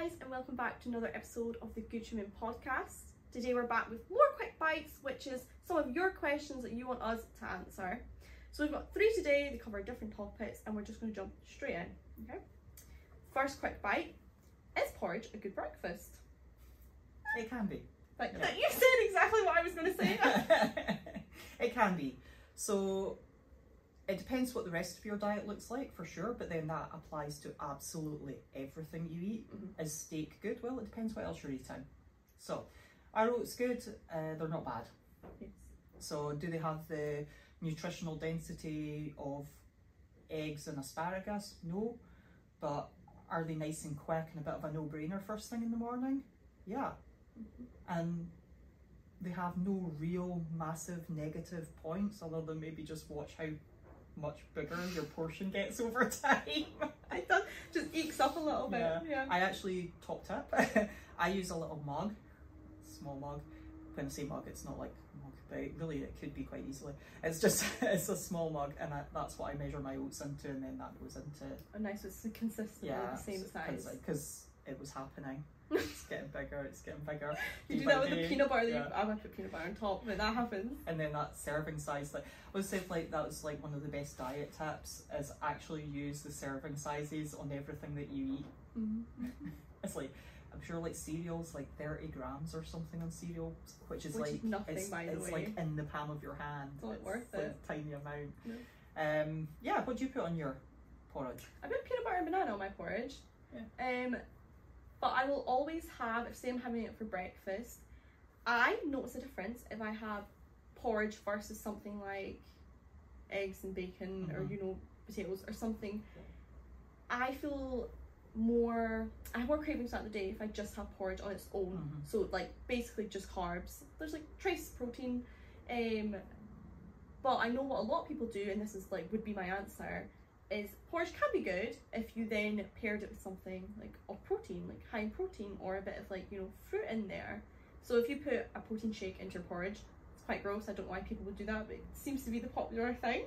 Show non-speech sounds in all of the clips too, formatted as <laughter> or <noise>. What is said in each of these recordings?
guys, and welcome back to another episode of the Gucci podcast. Today we're back with more quick bites, which is some of your questions that you want us to answer. So we've got three today, they cover different topics, and we're just going to jump straight in. Okay. First quick bite: Is porridge a good breakfast? It can be. Like Yeah. you said exactly what I was going to say. <laughs> it can be. So it depends what the rest of your diet looks like for sure, but then that applies to absolutely everything you eat. Mhm. Is steak good? Well, it depends what else you're eating. So are oats good? Uh, they're not bad. yes. So do they have the nutritional density of eggs and asparagus? No. But are they nice and quick and a bit of a no-brainer first thing in the morning? Yeah. Mhm. And they have no real massive negative points other than maybe just watch how much bigger your portion gets <laughs> over time. <laughs> It does just ekes up a little bit. Yeah. Yeah. I actually top tip. <laughs> I use a little mug, small mug. When I say mug, it's not like mug, but really it could be quite easily. It's just it's a small mug, and I, that's what I measure my oats into, and then that goes into Oh, nice. It's consistently yeah, the same size. because it was happening. It's getting bigger. It's getting bigger. <laughs> You do that with the peanut butter. that Yeah. you- I might put peanut butter on top, but that happens. and then that serving size like I would say like that was like one of the best diet tips is actually use the serving sizes on everything that you eat Mm-hmm. <laughs> it's like I'm sure like cereals like 30 grams or something on cereal which is Which is like nothing, it's, by the it's way. like in the palm of your hand It's not it's worth like it. a tiny amount No. um yeah what do you put on your porridge I put peanut butter and banana on my porridge. Um, but I will always have, if say I'm having it for breakfast, I notice a difference if I have porridge versus something like eggs and bacon or Mhm. you know potatoes or something. I feel more. I have more cravings throughout the day if I just have porridge on its own. Mhm. So like basically just carbs. There's like trace protein. Um, but I know what a lot of people do, and this is like would be my answer. Is porridge can be good if you then paired it with something like of protein, like high in protein, or a bit of like you know fruit in there. So if you put a protein shake into your porridge, it's quite gross. I don't know why people would do that, but it seems to be the popular thing.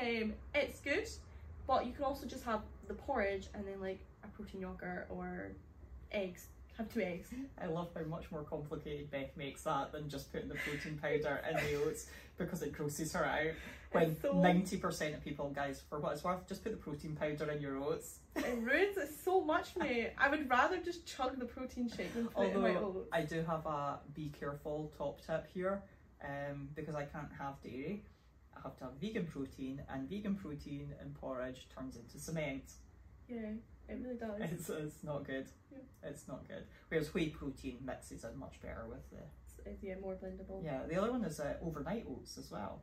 Um, it's good, but you can also just have the porridge and then like a protein yogurt or eggs. Have two eggs. I love how much more complicated Beth makes that than just putting the protein powder in the oats because it grosses her out. When ninety percent of people, guys, for what it's worth, just put the protein powder in your oats. It ruins it so much for me. I would rather just chug the protein shake than put it in my Although oats. I do have a be careful top tip here, um, because I can't have dairy. I have to have vegan protein, and vegan protein in porridge turns into cement. Yeah, it really does. It's, it's not good. Yeah. It's not good. Whereas whey protein mixes in much better with the. It's, it's, yeah, more blendable. Yeah, the other one is uh, overnight oats as well.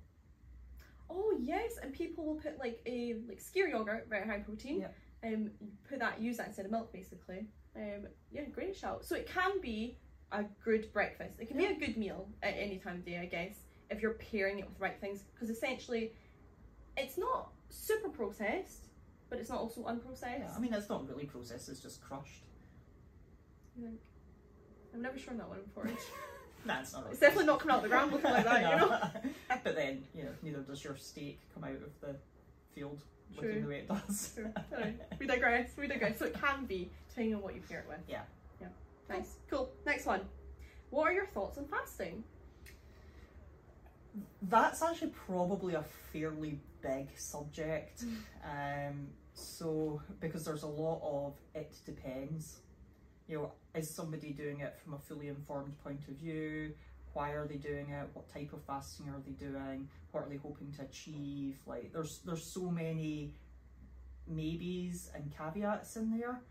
Oh yes, and people will put like a like skyr yogurt, very high protein. Yeah. Um, put that, use that instead of milk, basically. Um, yeah, great shout. So it can be a good breakfast. It can be a good meal at any time of day, I guess, if you're pairing it with the right things. Because essentially, it's not super processed, but it's not also unprocessed. Yeah, I mean it's not really processed; it's just crushed. I think. I've never shown that one before. <laughs> <laughs> Nah, not. It's definitely not coming out of the ground looking like that, you <laughs> know. But then, you know, neither does your steak come out of the field looking the way it does. True. We digress. We digress. So it can be, depending on what you pair it with. Yeah. Yeah. Nice. Cool. Next one. What are your thoughts on fasting? That's actually probably a fairly big subject. Um, so because there's a lot of it depends. You know, is somebody doing it from a fully informed point of view? Why are they doing it? What type of fasting are they doing? What are they hoping to achieve? Like there's there's so many maybes and caveats in there.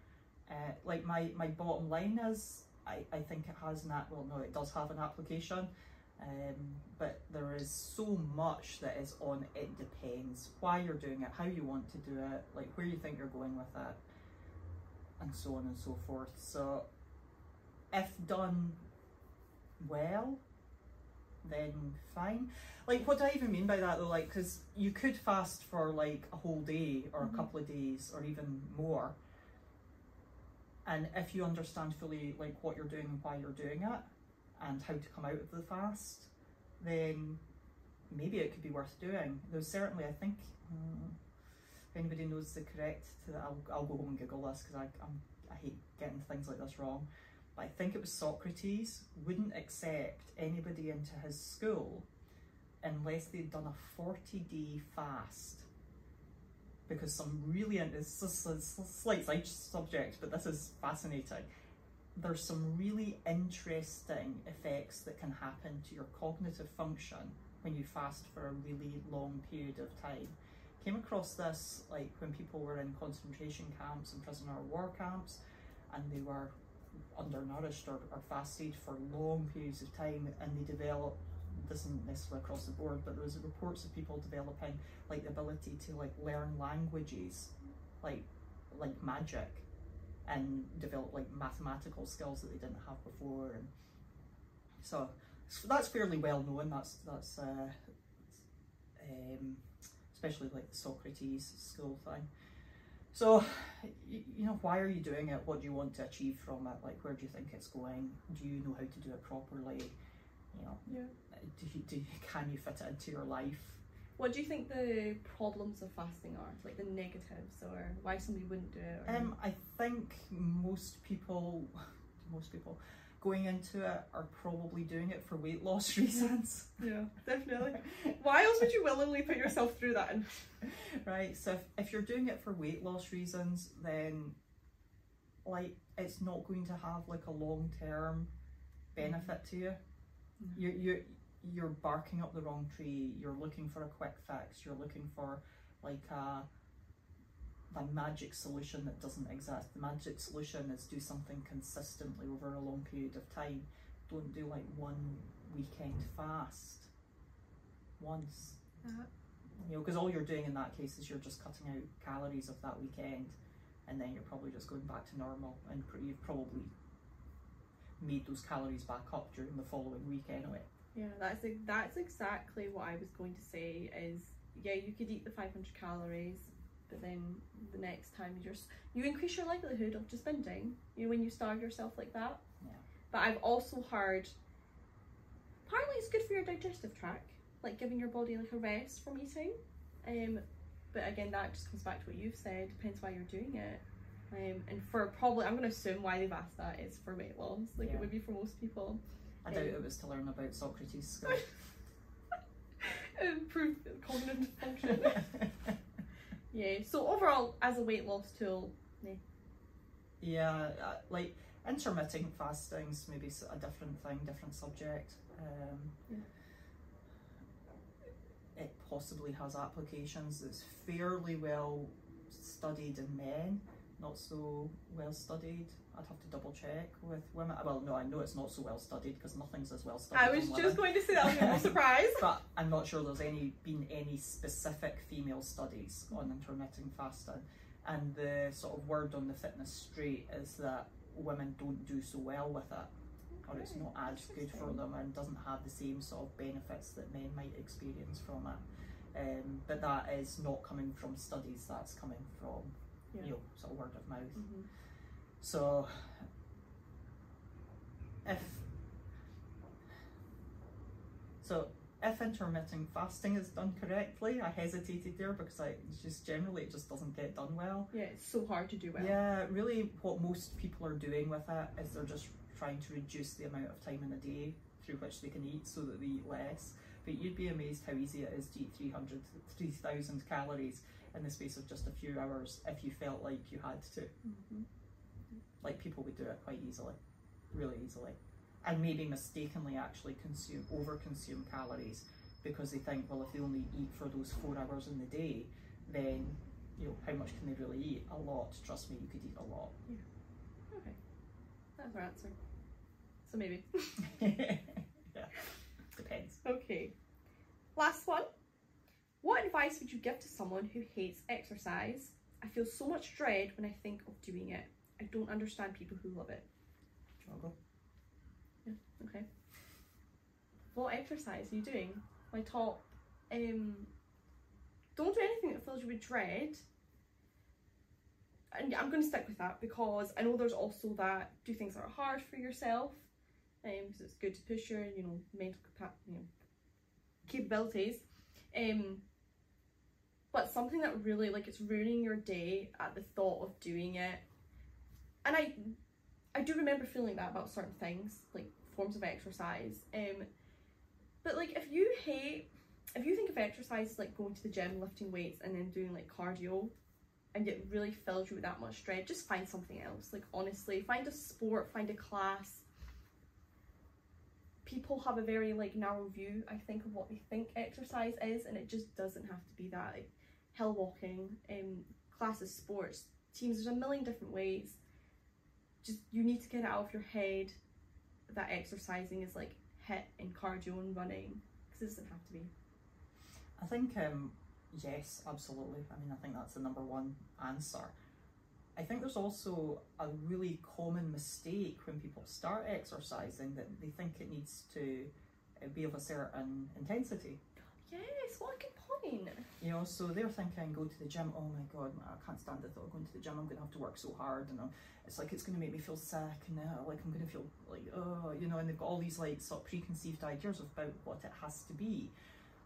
Uh, like my, my bottom line is I, I think it has an app well no it does have an application um, but there is so much that is on it depends why you're doing it how you want to do it like where you think you're going with it and so on and so forth. So if done well then fine. Like what do i even mean by that though? Like because you could fast for like a whole day or Mhm. a couple of days or even more. And if you understand fully like what you're doing and why you're doing it and how to come out of the fast then maybe it could be worth doing there's certainly i think mm, if anybody knows the correct to I'll, I'll go home and google this because i'm I hate getting things like this wrong, but I think it was Socrates wouldn't accept anybody into his school unless they'd done a 40 day fast. Because some really, it's just a slight side subject, but this is fascinating. There's some really interesting effects that can happen to your cognitive function when you fast for a really long period of time. Came across this like when people were in concentration camps and prisoner of war camps, and they were undernourished or, or fasted for long periods of time, and they developed this isn't necessarily across the board, but there was reports of people developing like the ability to like learn languages, like like magic, and develop like mathematical skills that they didn't have before, and so, so that's fairly well known. That's that's uh, um, especially like the Socrates school thing. So, you, you know, why are you doing it? What do you want to achieve from it? Like, where do you think it's going? Do you know how to do it properly? You know, Yeah. do you, do <laughs> can you fit it into your life? What do you think the problems of fasting are? Like the negatives, or why somebody wouldn't do it? Or... Um, I think most people, <laughs> most people going into it are probably doing it for weight loss <laughs> reasons. yeah, definitely. <laughs> why else would you willingly put yourself through that? right. So if, if you're doing it for weight loss reasons, then like it's not going to have like a long term benefit to you. Mhm. You're you're you're barking up the wrong tree. You're looking for a quick fix. You're looking for like a a magic solution that doesn't exist. The magic solution is do something consistently over a long period of time. Don't do like one weekend fast once. Uh, You know, because all you're doing in that case is you're just cutting out calories of that weekend, and then you're probably just going back to normal, and pr- you've probably made those calories back up during the following week anyway. Yeah, that's that's exactly what I was going to say. Is yeah, you could eat the 500 calories, but then the next time you just you increase your likelihood of just binging. You know, when you starve yourself like that. Yeah. But I've also heard Apparently, it's good for your digestive tract, like giving your body like a rest from eating. Um, but again, that just comes back to what you've said. Depends why you're doing it. Um, and for probably, I'm going to assume why they've asked that is for weight loss, like Yeah. it would be for most people. I doubt Um, it was to learn about Socrates' school. <laughs> improve cognitive function. <laughs> yeah. So overall, as a weight loss tool, yeah, uh, like intermittent fasting's maybe a different thing, different subject. Um, Yeah. It possibly has applications. It's fairly well studied in men, not so well studied. I'd have to double check with women. Well, no, I know it's not so well studied because nothing's as well studied. I was just women. going to say that was no <laughs> surprise. but I'm not sure there's any been any specific female studies on intermittent fasting. And the sort of word on the fitness street is that women don't do so well with it, or it's not as good for them and doesn't have the same sort of benefits that men might experience from it. Um, but that is not coming from studies. That's coming from Yeah. you know sort of word of mouth. Mhm. So if so if intermittent fasting is done correctly, I hesitated there because I it's just generally it just doesn't get done well. Yeah, it's so hard to do well. Yeah, really what most people are doing with it is they're just trying to reduce the amount of time in a day through which they can eat so that they eat less. But you'd be amazed how easy it is to eat 300, 3,000 calories in the space of just a few hours if you felt like you had to Mhm. like people would do it quite easily, really easily, and maybe mistakenly actually consume over consume calories because they think, well, if they only eat for those four hours in the day, then you know how much can they really eat? A lot. Trust me, you could eat a lot. Yeah. Okay, that's our answer. So maybe. <laughs> yeah, depends. Okay. Last one. Advice would you give to someone who hates exercise? I feel so much dread when I think of doing it. I don't understand people who love it. Do you want to go? Okay. What exercise are you doing? My top. Um. Don't do anything that fills you with dread. And I'm going to stick with that because I know there's also that do things that are hard for yourself, um, because it's good to push your you know mental capa- you know, capabilities, um. But something that really like it's ruining your day at the thought of doing it. and I I do remember feeling that about certain things, like forms of exercise. Um, but like if you hate, if you think of exercise like going to the gym, lifting weights, and then doing like cardio, and it really fills you with that much dread, just find something else. Like honestly, find a sport, find a class. People have a very like narrow view, I think, of what they think exercise is, and it just doesn't have to be that. Like hill walking, um, classes, sports, teams. There's a million different ways. Just you need to get it out of your head that exercising is like HIIT and cardio and running because it doesn't have to be. I think um, yes, absolutely. I mean, I think that's the number one answer. I think there's also a really common mistake when people start exercising that they think it needs to uh, be of a certain intensity. Yes, what a good point. You know, so they're thinking, go to the gym. Oh my god, I can't stand the thought of going to the gym. I'm going to have to work so hard, and I'm, it's like it's going to make me feel sick, and uh, like I'm going to feel like oh, you know. And they've got all these like sort of preconceived ideas about what it has to be.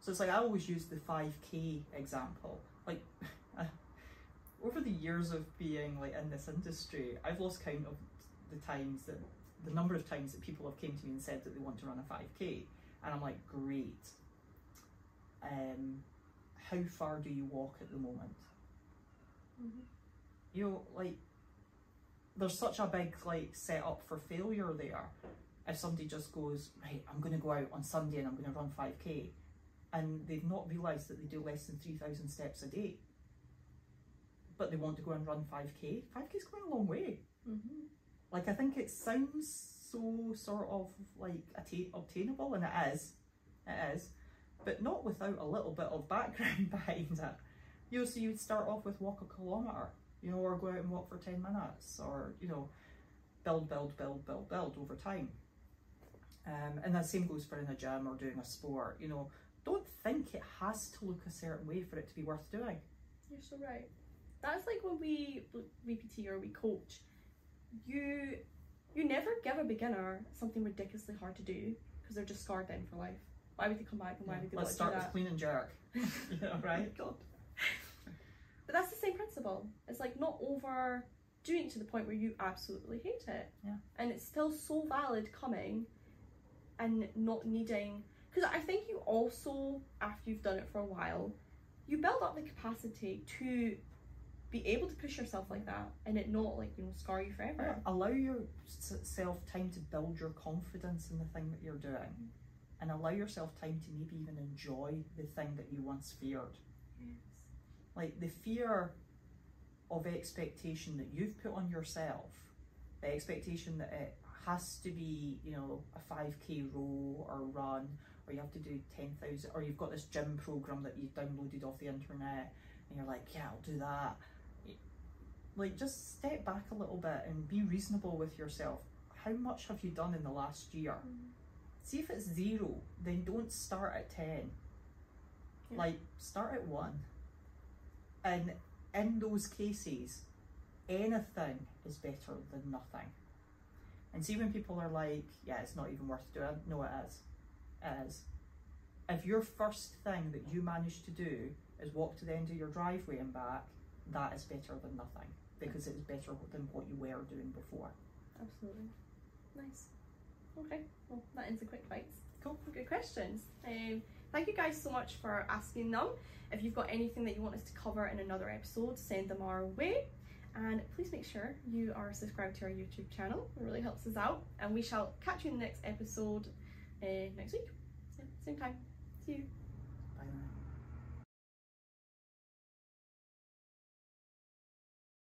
So it's like I always use the 5k example. Like <laughs> over the years of being like in this industry, I've lost count of the times that the number of times that people have came to me and said that they want to run a 5k, and I'm like, great. Um, how far do you walk at the moment? Mm-hmm. You know, like there's such a big like setup for failure there. If somebody just goes, right, I'm going to go out on Sunday and I'm going to run 5k, and they've not realised that they do less than 3,000 steps a day, but they want to go and run 5k, 5k is going a long way. Mm-hmm. Like, I think it sounds so sort of like atta- obtainable, and it is, it is, but not without a little bit of background <laughs> behind it. You know, so you'd start off with walk a kilometre, you know, or go out and walk for 10 minutes, or, you know, build, build, build, build, build over time. Um, and the same goes for in a gym or doing a sport, you know, don't think it has to look a certain way for it to be worth doing. You're so right. That's like when we we PT or we coach. You you never give a beginner something ridiculously hard to do because they're just scarred then for life. Why would they come back and why would they Let's start with that? clean and jerk. <laughs> yeah, right? Oh God. But that's the same principle. It's like not over doing it to the point where you absolutely hate it. Yeah. And it's still so valid coming and not needing because I think you also after you've done it for a while, you build up the capacity to be able to push yourself like that and it not like you know scar you forever. Allow yourself time to build your confidence in the thing that you're doing. Mm-hmm. And allow yourself time to maybe even enjoy the thing that you once feared. Yes. Like the fear of expectation that you've put on yourself, the expectation that it has to be, you know, a 5k row or run, or you have to do 10,000, or you've got this gym program that you've downloaded off the internet, and you're like, yeah, I'll do that. Like, just step back a little bit and be reasonable with yourself. How much have you done in the last year? Mm. See if it's zero, then don't start at 10. Yeah. Like, start at one. And in those cases, anything is better than nothing. And see when people are like, yeah, it's not even worth doing, no, it is. It is. If your first thing that you manage to do is walk to the end of your driveway and back, that is better than nothing because it is better than what you were doing before. Absolutely. Nice. Okay, well, that ends the quick bites. Cool. Good questions. Um, thank you guys so much for asking them. If you've got anything that you want us to cover in another episode, send them our way. And please make sure you are subscribed to our YouTube channel. It really helps us out. And we shall catch you in the next episode uh, next week. Same time. See you.